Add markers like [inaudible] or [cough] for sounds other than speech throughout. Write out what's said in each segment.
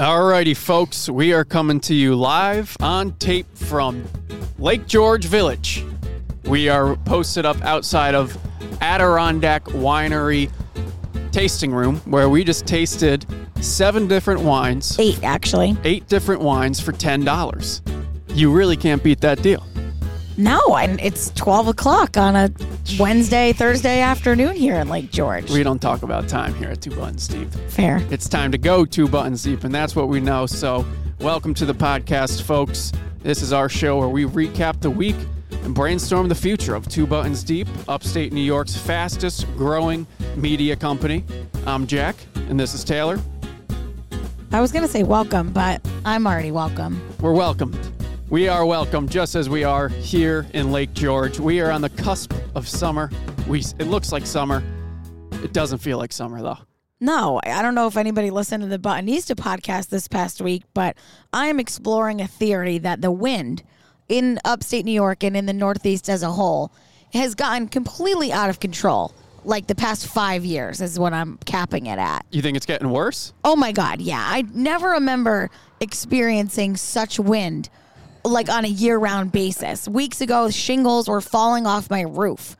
Alrighty, folks, we are coming to you live on tape from Lake George Village. We are posted up outside of Adirondack Winery tasting room where we just tasted seven different wines, Eight, actually. eight different wines for $10. You really can't beat that deal. No, and it's 12 o'clock on a Wednesday, Thursday afternoon here in Lake George. We don't talk about time here at Two Buttons Deep. Fair. It's time to go two buttons deep, and that's what we know. So, welcome to the podcast, folks. This is our show where we recap the week and brainstorm the future of Two Buttons Deep, upstate New York's fastest growing media company. I'm Jack, and this is Taylor. I was going to say welcome, but I'm already welcome. We're welcomed. We are welcome just as we are here in Lake George. We are on the cusp of summer. We it looks like summer. It doesn't feel like summer though. No, I don't know if anybody listened to the Buttonista podcast this past week, but I am exploring a theory that the wind in upstate New York and in the Northeast as a whole has gotten completely out of control. Like the past five years is what I'm capping it at. You think it's getting worse? Oh my God, yeah. I never remember experiencing such wind like on a year round basis. Weeks ago, shingles were falling off my roof.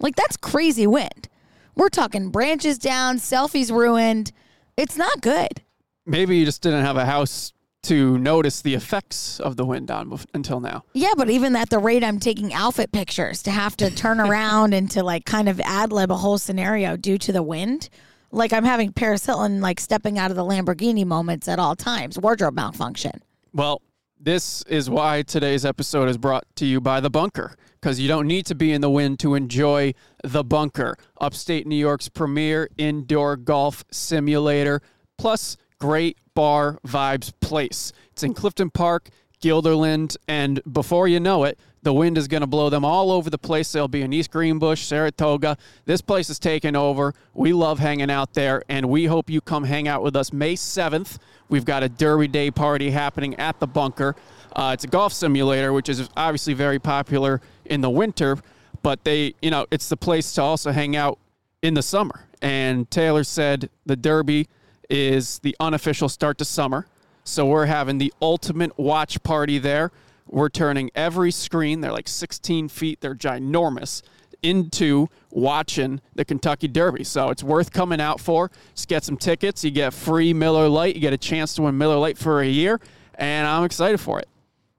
Like, that's crazy wind. We're talking branches down, selfies ruined. It's not good. Maybe you just didn't have a house to notice the effects of the wind on until now. Yeah, but even at the rate I'm taking outfit pictures to have to turn around and to like kind of ad lib a whole scenario due to the wind, like I'm having Paris Hilton like stepping out of the Lamborghini moments at all times, wardrobe malfunction. Well, this is why today's episode is brought to you by The Bunker, because you don't need to be in the wind to enjoy The Bunker, upstate New York's premier indoor golf simulator, plus great bar vibes place. It's in Clifton Park, Guilderland, and before you know it, the wind is going to blow them all over the place. They'll be in East Greenbush, Saratoga. This place is taking over. We love hanging out there, and we hope you come hang out with us May 7th. We've got a Derby Day party happening at the bunker. Uh, it's a golf simulator, which is obviously very popular in the winter, but they, you know, it's the place to also hang out in the summer. And Taylor said the Derby is the unofficial start to summer. So we're having the ultimate watch party there. We're turning every screen, they're like 16 feet, they're ginormous, into watching the Kentucky Derby. So it's worth coming out for. Just get some tickets. You get free Miller Lite. You get a chance to win Miller Lite for a year. And I'm excited for it.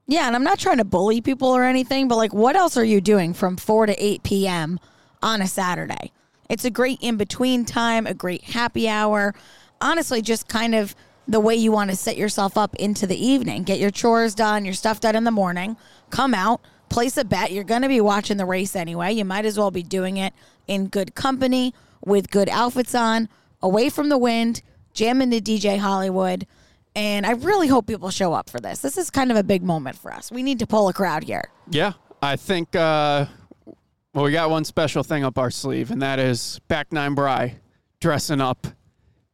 Yeah, and I'm not trying to bully people or anything, but like, what else are you doing from 4 to 8 p.m. on a Saturday? It's a great in between time, a great happy hour. Honestly, just kind of the way you want to set yourself up into the evening. Get your chores done, your stuff done in the morning, come out, place a bet. You're going to be watching the race anyway. You might as well be doing it in good company with good outfits on, away from the wind, jamming to DJ Hollywood. And I really hope people show up for this. This is kind of a big moment for us. We need to pull a crowd here. Yeah, I think, uh, well, we got one special thing up our sleeve, and that is Back Nine Bry dressing up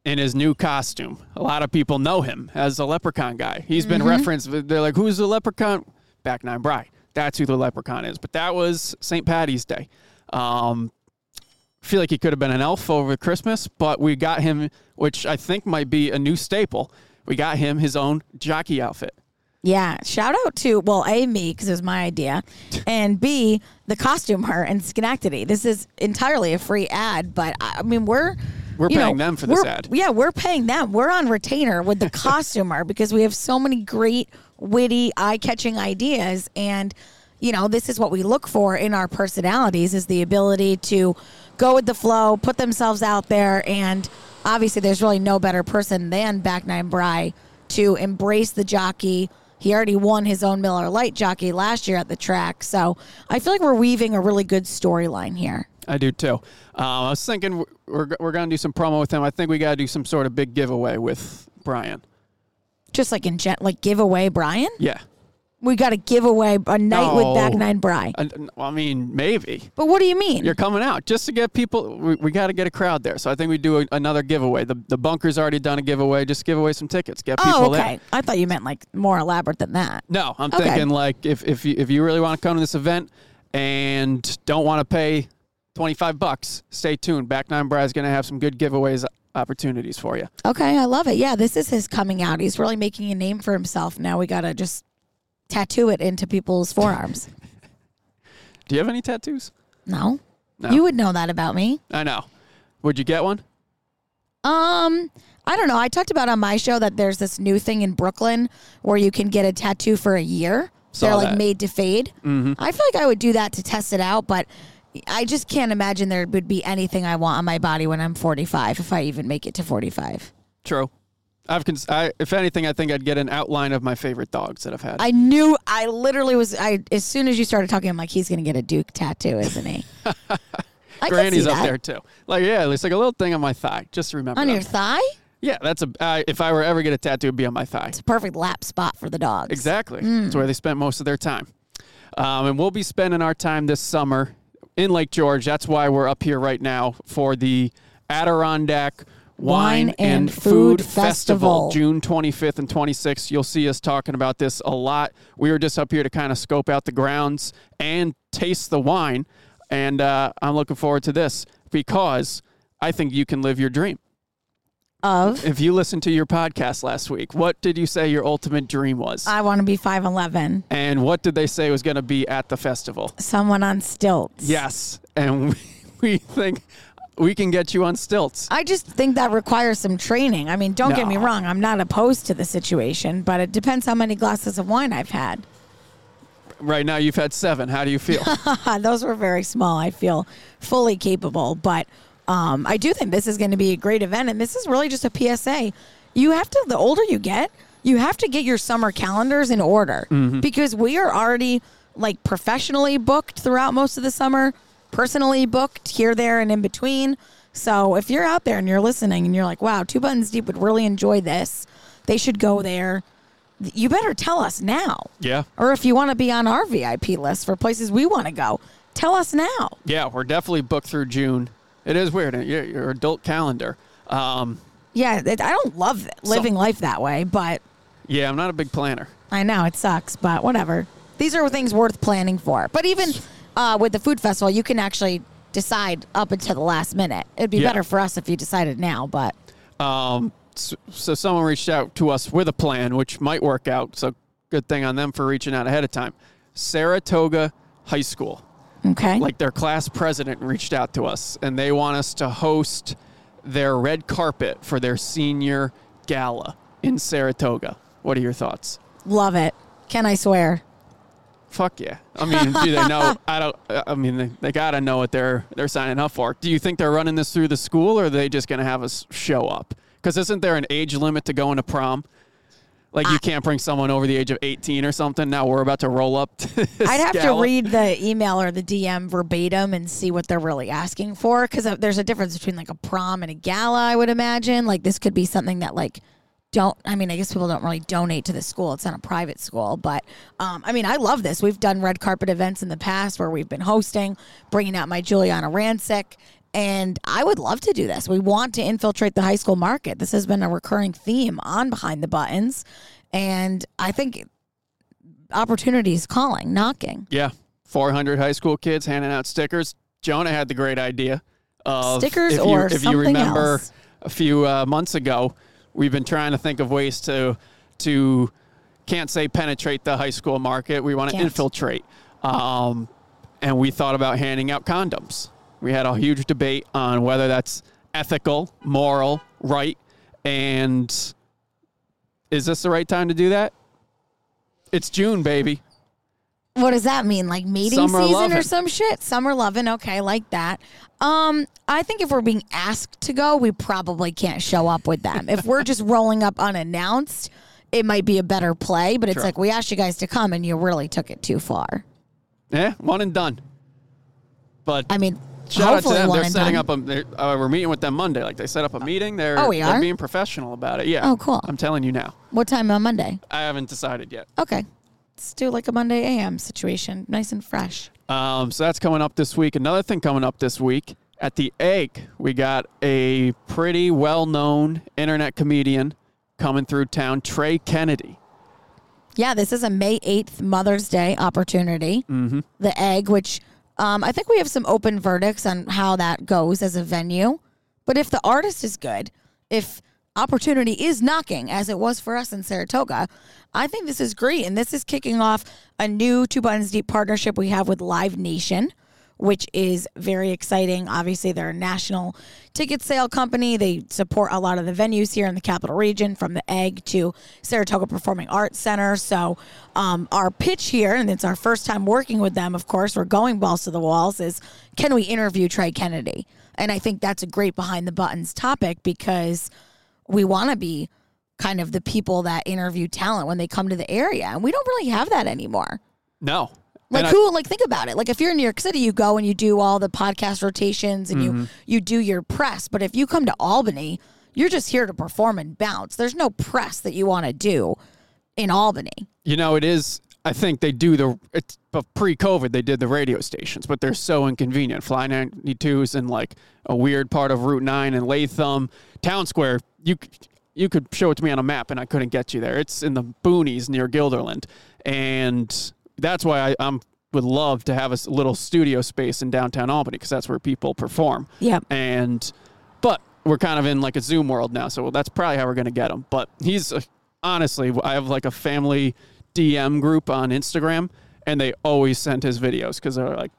in his new costume. A lot of people know him as the leprechaun guy. He's been referenced. They're like, who's the leprechaun? Back Nine Bry. That's who the leprechaun is. But that was St. Patty's Day. Um, feel like he could have been an elf over Christmas, but we got him, which I think might be a new staple. We got him his own jockey outfit. Yeah. Shout out to, well, A, me, because it was my idea, [laughs] and B, the costumer in Schenectady. This is entirely a free ad, but I I mean, we're. We're you paying know, them for this ad. Yeah, we're paying them. We're on retainer with the [laughs] costumer because we have so many great, witty, eye-catching ideas, and you know, this is what we look for in our personalities: is the ability to go with the flow, put themselves out there, and obviously, there's really no better person than Back Nine Bry to embrace the jockey. He already won his own Miller Lite jockey last year at the track, so I feel like we're weaving a really good storyline here. I do too. Um, I was thinking we're, we're going to do some promo with him. I think we got to do some sort of big giveaway with Brian. Just like in gen- like give away Brian. Yeah. We got to give away a night with Back. Nine Bry. I, I mean, maybe. But what do you mean? You're coming out just to get people. We, we got to get a crowd there. So I think we do a, another giveaway. The, the bunker's already done a giveaway. Just give away some tickets. Get people oh, there. okay. I thought you meant like more elaborate than that. No, I'm Okay. thinking like if, if, you, if you really want to come to this event and don't want to pay 25 bucks. Stay tuned. Back Nine Brad's going to have some good giveaways opportunities for you. Okay, I love it. Yeah, this is his coming out. He's really making a name for himself. Now we got to just tattoo it into people's forearms. [laughs] Do you have any tattoos? No? No. You would know that about me. I know. Would you get one? Um, I don't know. I talked about on my show that there's this new thing in Brooklyn where you can get a tattoo for a year. Saw They're like that. made to fade. Mm-hmm. I feel like I would do that to test it out, but I just can't imagine there would be anything I want on my body when I'm 45, if I even make it to 45. True. I've cons- I, if anything, I think I'd get an outline of my favorite dogs that I've had. I knew. I literally was. I as soon as you started talking, I'm like, he's gonna get a Duke tattoo, isn't he? [laughs] Granny's up there too. Like yeah, it's like a little thing on my thigh. Just remember. on that. your thigh. yeah, that's a. Uh, if I were ever get a tattoo, it'd be on my thigh. It's a perfect lap spot for the dogs. Exactly. Hmm. It's where they spent most of their time. Um, and we'll be spending our time this summer in Lake George. That's why we're up here right now for the Adirondack Wine, Wine and Food, Food Festival, Festival. June 25th and 26th. You'll see us talking about this a lot. We were just up here to kind of scope out the grounds and taste the wine. And uh, I'm looking forward to this because I think you can live your dream. Of If you listened to your podcast last week, what did you say your ultimate dream was? I want to be 5'11. And what did they say was going to be at the festival? Someone on stilts. Yes. And [laughs] we, we think we can get you on stilts. I just think that requires some training. I mean, don't get me wrong. I'm not opposed to the situation, but it depends how many glasses of wine I've had. Right now, you've had seven. How do you feel? [laughs] Those were very small. I feel fully capable, but um, I do think this is going to be a great event, and this is really just a PSA. You have to. The older you get, you have to get your summer calendars in order because we are already like professionally booked throughout most of the summer, personally booked here, there, and in between. So if you're out there and you're listening and you're like, "Wow, Two Buttons Deep would really enjoy this," they should go there. You better tell us now. yeah. Or if you want to be on our VIP list for places we want to go, tell us now. Yeah, we're definitely booked through June. It is weird. Your, your adult calendar. Um, Yeah, it, I don't love living life that way, but yeah, I'm not a big planner. I know it sucks, but whatever. These are things worth planning for. But even uh, with the food festival, you can actually decide up until the last minute. It'd be Yeah. better for us if you decided now, but Um, so, so someone reached out to us with a plan, which might work out. So good thing on them for reaching out ahead of time. Saratoga High School. Okay. like their class president reached out to us and they want us to host their red carpet for their senior gala in Saratoga. What are your thoughts? love it. Can I swear? Fuck yeah. I mean, do they know? [laughs] I don't, I mean, they, they got to know what they're, they're signing up for. Do you think they're running this through the school or are they just going to have us show up? Because isn't there an age limit to going to prom? Like you can't bring someone over the age of 18 or something. Now we're about to roll up. To I'd have to read the email or the DM verbatim and see what they're really asking for because there's a difference between like a prom and a gala. I would imagine like this could be something that like don't. I mean, I guess people don't really donate to the school. It's not a private school, but um, I mean, I love this. We've done red carpet events in the past where we've been hosting, bringing out my Giuliana Rancic. And I would love to do this. We want to infiltrate the high school market. This has been a recurring theme on Behind the Buttons. And I think opportunity is calling, knocking. Yeah, 400 high school kids handing out stickers. Jonah had the great idea of Stickers if or you, if you remember else. a few uh, months ago, we've been trying to think of ways to to can't say penetrate the high school market. We want to Can't. infiltrate, um, and we thought about handing out condoms. We had a huge debate on whether that's ethical, moral, right, and is this the right time to do that? It's June, baby. What does that mean? Like mating Summer season lovin'. or some shit? Summer loving. Okay, like that. Um, I think if we're being asked to go, we probably can't show up with them. if we're just [laughs] rolling up unannounced, it might be a better play. But it's Sure. like we asked you guys to come, and you really took it too far. Yeah, one and done. But I mean, shout out to them. They're setting up a. they're- Uh, we're meeting with them Monday. Like they set up a meeting. They're, Oh, we they're are? being professional about it. Yeah. Oh, cool. I'm telling you now. What time on Monday? I haven't decided yet. Okay, let's do like a Monday AM situation, nice and fresh. Um, so that's coming up this week. Another thing coming up this week at the Egg, we got a pretty well-known internet comedian coming through town, Trey Kennedy. Yeah, this is a May 8th Mother's Day opportunity. Mm-hmm. The egg, which Um, I think we have some open verdicts on how that goes as a venue. But if the artist is good, if opportunity is knocking, as it was for us in Saratoga, I think this is great. And this is kicking off a new Two Buttons Deep partnership we have with Live Nation which is very exciting. Obviously, they're a national ticket sale company. They support a lot of the venues here in the capital region, from the Egg to Saratoga Performing Arts Center. So, um, our pitch here, and it's our first time working with them, of course, we're going balls to the walls, is can we interview Trey Kennedy? And I think that's a great behind the buttons topic because we want to be kind of the people that interview talent when they come to the area. And we don't really have that anymore. No. Like And I- who? Like think about it. Like if you're in New York City, you go and you do all the podcast rotations and Mm-hmm. you you do your press. But if you come to Albany, you're just here to perform and bounce. There's no press that you want to do in Albany. You know, it is. I think they do the it's pre-COVID. They did the radio stations, but they're so inconvenient. Fly 92s in like a weird part of Route Nine and Latham, Town Square. You you could show it to me on a map, and I couldn't get you there. It's in the boonies near Guilderland, and that's why I, I'm would love to have a little studio space in downtown Albany because that's where people perform. Yep. And but we're kind of in like a Zoom world now, so that's probably how we're going to get him. But he's uh, honestly, I have like a family DM group on Instagram, and they always send his videos because they're like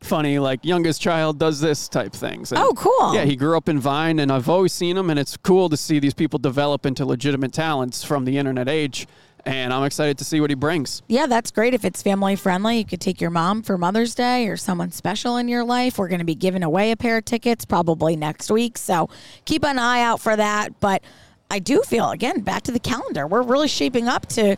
funny, like youngest child does this type things. And Oh, cool. Yeah, he grew up in Vine, and I've always seen him, and it's cool to see these people develop into legitimate talents from the internet age. And I'm excited to see what he brings. Yeah, that's great. If it's family friendly, you could take your mom for Mother's Day or someone special in your life. We're going to be giving away a pair of tickets probably next week. So keep an eye out for that. But I do feel, again, back to the calendar, we're really shaping up to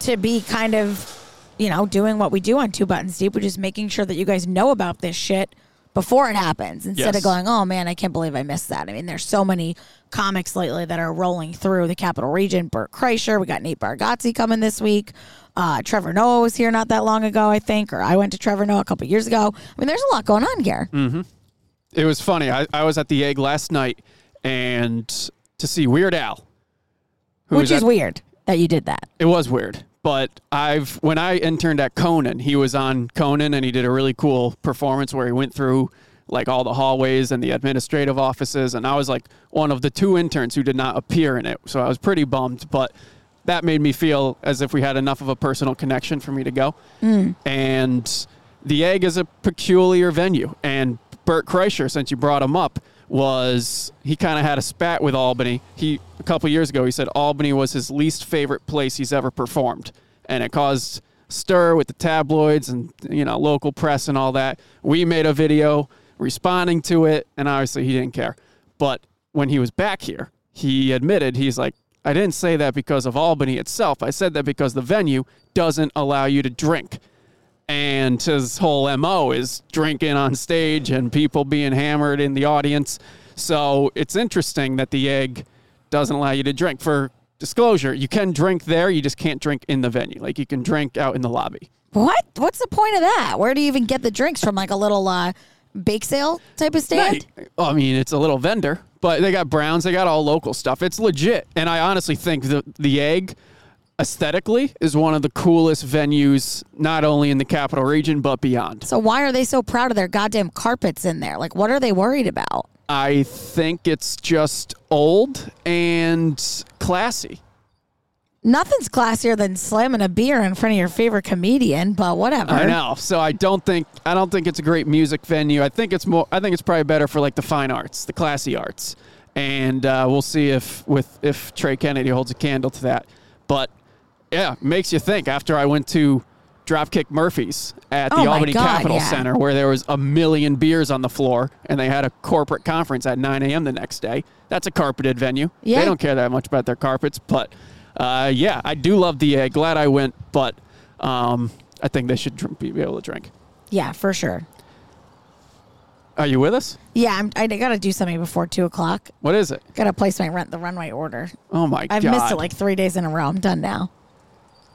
to be kind of, you know, doing what we do on Two Buttons Deep, which is making sure that you guys know about this shit before it happens instead Yes. of going, oh man, I can't believe I missed that. I mean, there's so many comics lately that are rolling through the capital region. Bert Kreischer, we got Nate Bargatze coming this week. Uh, Trevor Noah was here not that long ago, I think, or I went to Trevor Noah a couple years ago. I mean, there's a lot going on here. It was funny. I, I was at the egg last night, and to see Weird Al, which is at- weird that you did that. It was weird, but I've when I interned at Conan, he was on Conan and he did a really cool performance where he went through like all the hallways and the administrative offices and I was like one of the two interns who did not appear in it. So I was pretty bummed, but that made me feel as if we had enough of a personal connection for me to go. Mm. And the egg is a peculiar venue and Bert Kreischer, since you brought him up, was he kind of had a spat with Albany. He a couple years ago he said Albany was his least favorite place he's ever performed, and it caused stir with the tabloids and you know local press and all that. We made a video responding to it, and obviously he didn't care. But when he was back here, he admitted he's like, I didn't say that because of Albany itself. I said that because the venue doesn't allow you to drink and his whole mo is drinking on stage and people being hammered in the audience so it's interesting that the egg doesn't allow you to drink for disclosure you can drink there you just can't drink in the venue like you can drink out in the lobby What? What's the point of that? Where do you even get the drinks from? Like a little uh, bake sale type of stand? i mean it's a little vendor but they got browns they got all local stuff it's legit and i honestly think the, the egg aesthetically is one of the coolest venues not only in the capital region but beyond So why are they so proud of their goddamn carpets in there? Like, what are they worried about? I think it's just old and classy. Nothing's classier than slamming a beer in front of your favorite comedian, but whatever. I know. So I don't think I don't think it's a great music venue. I think it's more. I think it's probably better for like the fine arts, the classy arts, and uh, we'll see if with if Trey Kennedy holds a candle to that. But yeah, makes you think. After I went to Dropkick Murphys at the Oh Albany God, Capital yeah. Center, where there was a million beers on the floor, and they had a corporate conference at 9 a.m. the next day. That's a carpeted venue. Yeah. They don't care that much about their carpets, but uh, yeah, I do love the egg. Glad I went, but um, I think they should drink, be able to drink. Yeah, for sure. Are you with us? Yeah, I'm, I got to do something before two o'clock. What is it? Got to place my rent the runway order. Oh my god. I've missed it like three days in a row. I'm done now.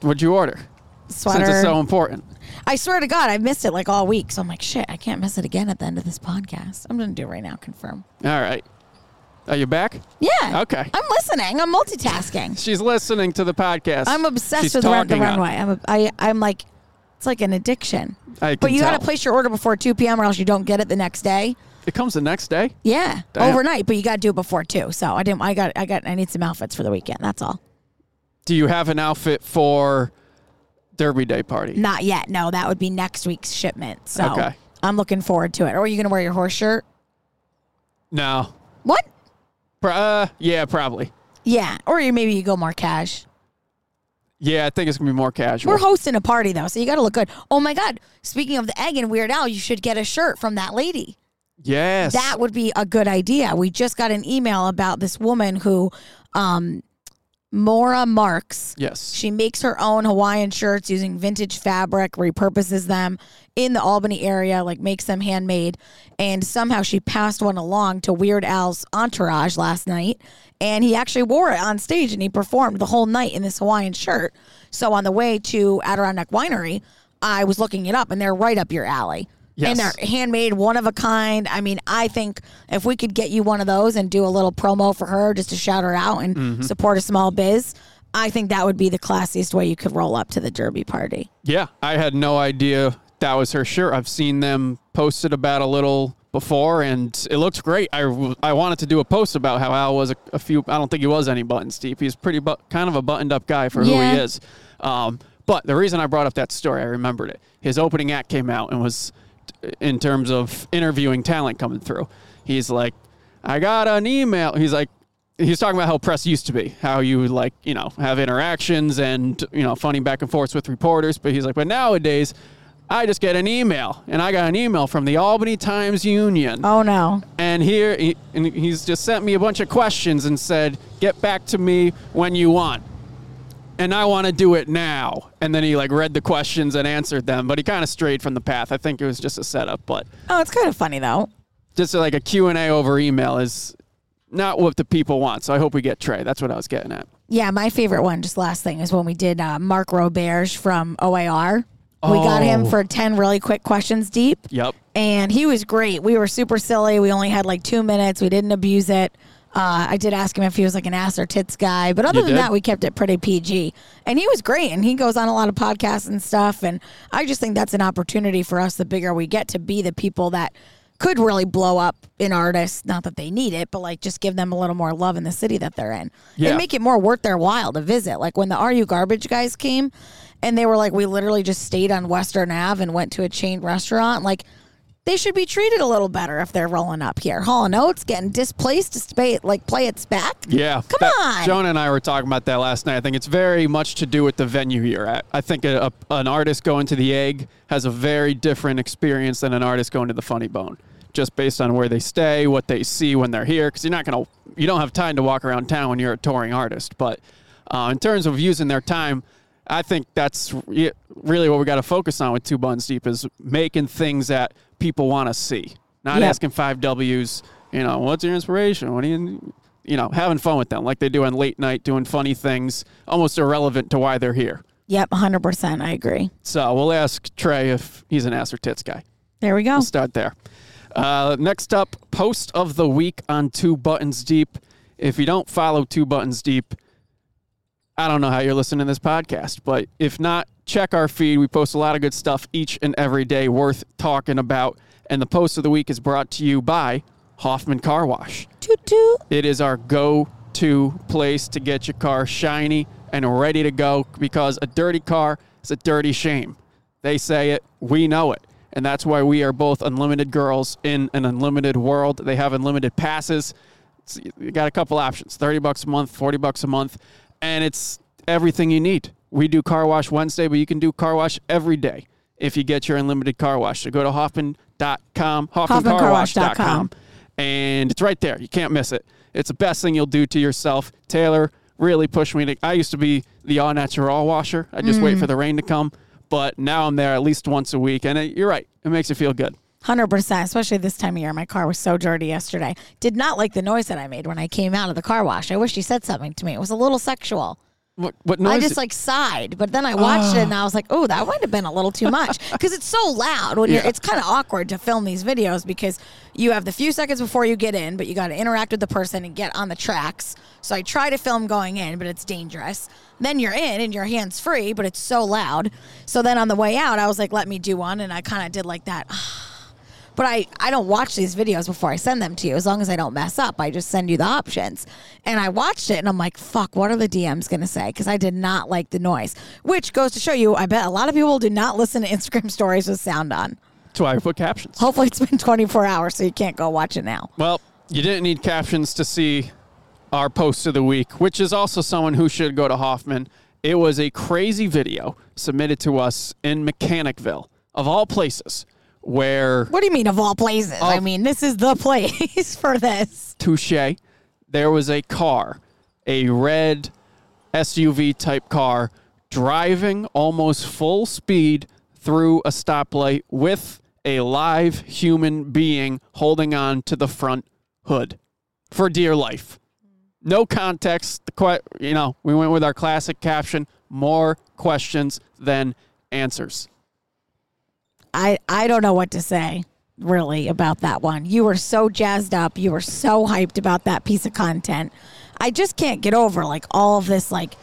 What'd you order? Sweater. Since it's so important. I swear to God, I've missed it like all week. So I'm like, shit, I can't miss it again at the end of this podcast. I'm gonna do it right now. Confirm. All right. Are you back? Yeah. Okay. I'm listening. I'm multitasking. [laughs] She's listening to the podcast. I'm obsessed She's with the Runway. I'm a, I, I'm like It's like an addiction. I But you got to place your order before 2 p.m. or else you don't get it the next day. It comes the next day. Yeah, Damn. overnight, but you got to do it before 2. So I didn't I got I got I need some outfits for the weekend. That's all. Do you have an outfit for Derby Day party? Not yet. No, that would be next week's shipment. So Okay. I'm looking forward to it. Or are you going to wear your horse shirt? No. What? Uh, yeah, probably. Yeah, or maybe you go more cash. Yeah, I think it's gonna be more casual. We're hosting a party though, so you got to look good. Oh my god! Speaking of the egg and Weird Al, you should get a shirt from that lady. yes. That would be a good idea. We just got an email about this woman who, um, Mora Marks. yes. She makes her own Hawaiian shirts using vintage fabric, repurposes them in the Albany area, like makes them handmade. And somehow she passed one along to Weird Al's entourage last night. And he actually wore it on stage and he performed the whole night in this Hawaiian shirt. So on the way to Adirondack Winery, I was looking it up and they're right up your alley. Yes. And they're handmade, one of a kind. I mean, I think if we could get you one of those and do a little promo for her just to shout her out and Mm-hmm. support a small biz, I think that would be the classiest way you could roll up to the Derby party. Yeah, I had no idea that was her shirt. I've seen them posted about a little before, and it looks great. I, I wanted to do a post about how Al was a, a few. I don't think he was any buttons deep. He's pretty bu- kind of a buttoned up guy for who he is. Um, but the reason I brought up that story, I remembered it. His opening act came out and was in terms of interviewing talent coming through. He's like, I got an email. He's like, he's talking about how press used to be, how you would like, you know, have interactions and, you know, funny back and forth with reporters. But he's like, but nowadays, I just get an email, and I got an email from the Albany Times Union. Oh no. And here, he, and he's just sent me a bunch of questions and said, "Get back to me when you want." And I want to do it now. And then he like read the questions and answered them, but he kind of strayed from the path. I think it was just a setup, but Oh, it's kind of funny though. just like a Q&A over email is not what the people want. So I hope we get Trey. That's what I was getting at. Yeah, my favorite one, just last thing, is when we did uh, Marc Roberge from OAR. We got him Oh. for 10 really quick questions deep. Yep. and he was great. We were super silly. We only had like two minutes. We didn't abuse it. Uh, I did ask him if he was like an ass or tits guy, but other You than did? that, we kept it pretty PG. And he was great. And he goes on a lot of podcasts and stuff. And I just think that's an opportunity for us. The bigger we get to be the people that could really blow up in artists. Not that they need it, but like just give them a little more love in the city that they're in Yeah. and make it more worth their while to visit. Like when the Are You Garbage guys came, and they were like, we literally just stayed on Western Ave and went to a chain restaurant. Like they should be treated a little better if they're rolling up here. Hall and Oates getting displaced to stay, like play its back. Yeah. Come that- on. Jonah and I were talking about that last night. I think it's very much to do with the venue you're at. I think a, a, an artist going to the egg has a very different experience than an artist going to the funny bone. Just based on where they stay, what they see when they're here, because you're not gonna, you don't have time to walk around town when you're a touring artist. But uh, in terms of using their time, I think that's re- really what we got to focus on with Two Buns Deep is making things that people want to see, not Yep. asking five W's. You know, what's your inspiration? What do you, you know, having fun with them like they do on late night, doing funny things, almost irrelevant to why they're here. Yep, 100%. I agree. So we'll ask Trey if he's an ass or tits guy. There we go. We'll start there. Uh, next up, post of the week on Two Buttons Deep. If you don't follow Two Buttons Deep, I don't know how you're listening to this podcast, but if not, check our feed. We post a lot of good stuff each and every day worth talking about. And the post of the week is brought to you by Hoffman Car Wash. Toot toot. It is our go to place to get your car shiny and ready to go because a dirty car is a dirty shame. They say it, we know it. And that's why we are both unlimited girls in an unlimited world. They have unlimited passes. It's, you got a couple options 30 bucks a month, 40 bucks a month, and it's everything you need. We do car wash Wednesday, but you can do car wash every day if you get your unlimited car wash. So go to Hoffman.com, HoffmanCarWash.com and it's right there. You can't miss it. It's the best thing you'll do to yourself. Taylor really pushed me to. I used to be the all natural washer. I just wait mm. for the rain to come, but now I'm there at least once a week, and it, you're right. It makes you feel good. Hundred percent, especially this time of year. My car was so dirty yesterday. Did not like the noise that I made when I came out of the car wash. I wish you said something to me. It was a little sexual. What, what I just like sighed, but then I watched it oh. and I was like, "Oh, that might have been a little too much," [laughs] because it's so loud. When you're, Yeah. it's kind of awkward to film these videos because you have the few seconds before you get in, but you got to interact with the person and get on the tracks. So I try to film going in, but it's dangerous. Then you're in and your hands free, but it's so loud. So then on the way out, I was like, "Let me do one," and I kind of did like that. [sighs] But I, I don't watch these videos before I send them to you. As long as I don't mess up, I just send you the options. And I watched it and I'm like, fuck, what are the DMs going to say? Because I did not like the noise, which goes to show you, I bet a lot of people do not listen to [laughs] Instagram stories with sound on. That's why I put captions. Hopefully it's been 24 hours so you can't go watch it now. Well, you didn't need captions to see our post of the week, which is also someone who should go to Hoffman. It was a crazy video submitted to us in Mechanicville, of all places, where What do you mean, of all places? I mean, this is the place [laughs] for this. touche, there was a car, a red SUV type car, driving almost full speed through a stoplight with a live human being holding on to the front hood for dear life. No context. The que- you know, we went with our classic caption: more questions than answers. I, I don't know what to say really about that one. You were so jazzed up. You were so hyped about that piece of content. I just can't get over like all of this like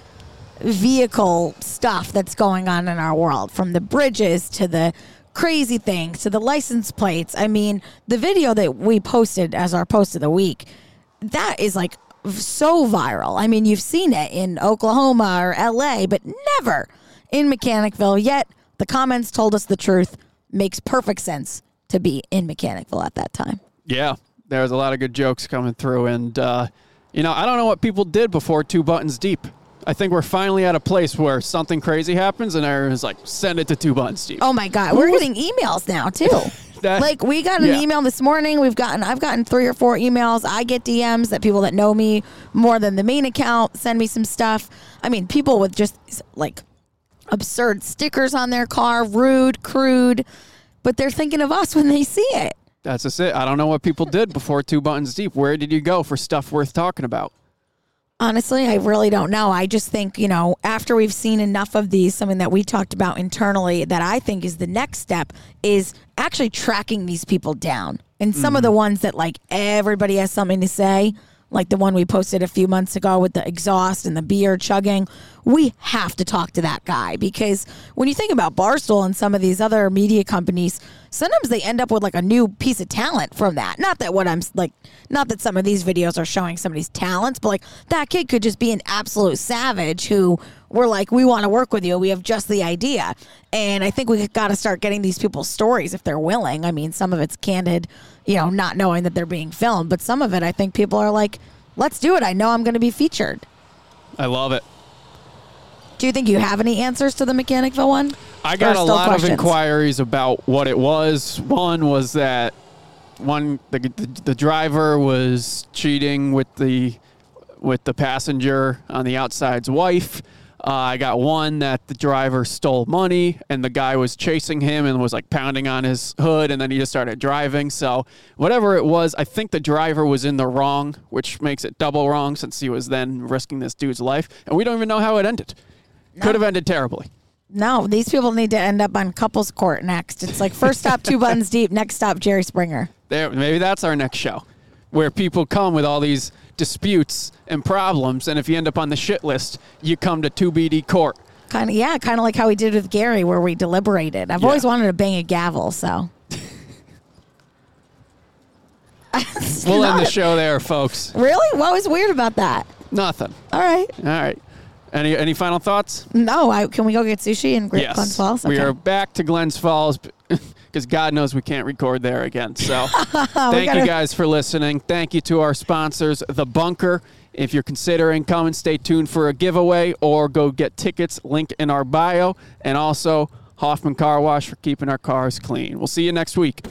vehicle stuff that's going on in our world from the bridges to the crazy things to the license plates. I mean, the video that we posted as our post of the week, that is like so viral. I mean, you've seen it in Oklahoma or LA, but never in Mechanicville. Yet the comments told us the truth. Makes perfect sense to be in Mechanicville at that time. Yeah, there was a lot of good jokes coming through, and uh, you know, I don't know what people did before two buttons deep. I think we're finally at a place where something crazy happens, and everyone's like, "Send it to two buttons deep." Oh my god, we're getting emails now too. [laughs] That- like we got an yeah. email this morning. We've gotten I've gotten three or four emails. I get DMs that people that know me more than the main account send me some stuff. I mean, people with just like absurd stickers on their car, rude, crude, but they're thinking of us when they see it. That's just it. I don't know what people did before two buttons deep. Where did you go for stuff worth talking about? Honestly, I really don't know. I just think, you know, after we've seen enough of these, something that we talked about internally that I think is the next step is actually tracking these people down. And some of mm. the ones that like everybody has something to say, like the one we posted a few months ago with the exhaust and the beer chugging, we have to talk to that guy because when you think about Barstool and some of these other media companies, sometimes they end up with like a new piece of talent from that. Not that what I'm like, not that some of these videos are showing somebody's talents, but like that kid could just be an absolute savage who we're like, we want to work with you. We have just the idea. And I think we got to start getting these people's stories if they're willing. I mean, some of it's candid, you know, not knowing that they're being filmed, but some of it, I think people are like, let's do it. I know I'm going to be featured. I love it. Do you think you have any answers to the Mechanicville one? I got a lot questions? of inquiries about what it was. One was that one the, the, the driver was cheating with the with the passenger on the outside's wife. Uh, I got one that the driver stole money and the guy was chasing him and was like pounding on his hood and then he just started driving. So whatever it was, I think the driver was in the wrong, which makes it double wrong since he was then risking this dude's life. And we don't even know how it ended. Could have ended terribly. No, these people need to end up on couples court next. It's like first stop, two buttons [laughs] deep. Next stop, Jerry Springer. There, maybe that's our next show, where people come with all these disputes and problems, and if you end up on the shit list, you come to 2BD court. Kind of, yeah, kind of like how we did with Gary, where we deliberated. I've Yeah. always wanted to bang a gavel, so. [laughs] We'll end the show there, folks. Really? What was weird about that? Nothing. All right. All right. Any any final thoughts? No, I, can we go get sushi in Great yes. Glens Falls? We Okay. are back to Glens Falls because God knows we can't record there again. So [laughs] thank gotta- you guys for listening. Thank you to our sponsors, The Bunker. If you're considering coming, stay tuned for a giveaway or go get tickets. Link in our bio. And also Hoffman Car Wash for keeping our cars clean. We'll see you next week.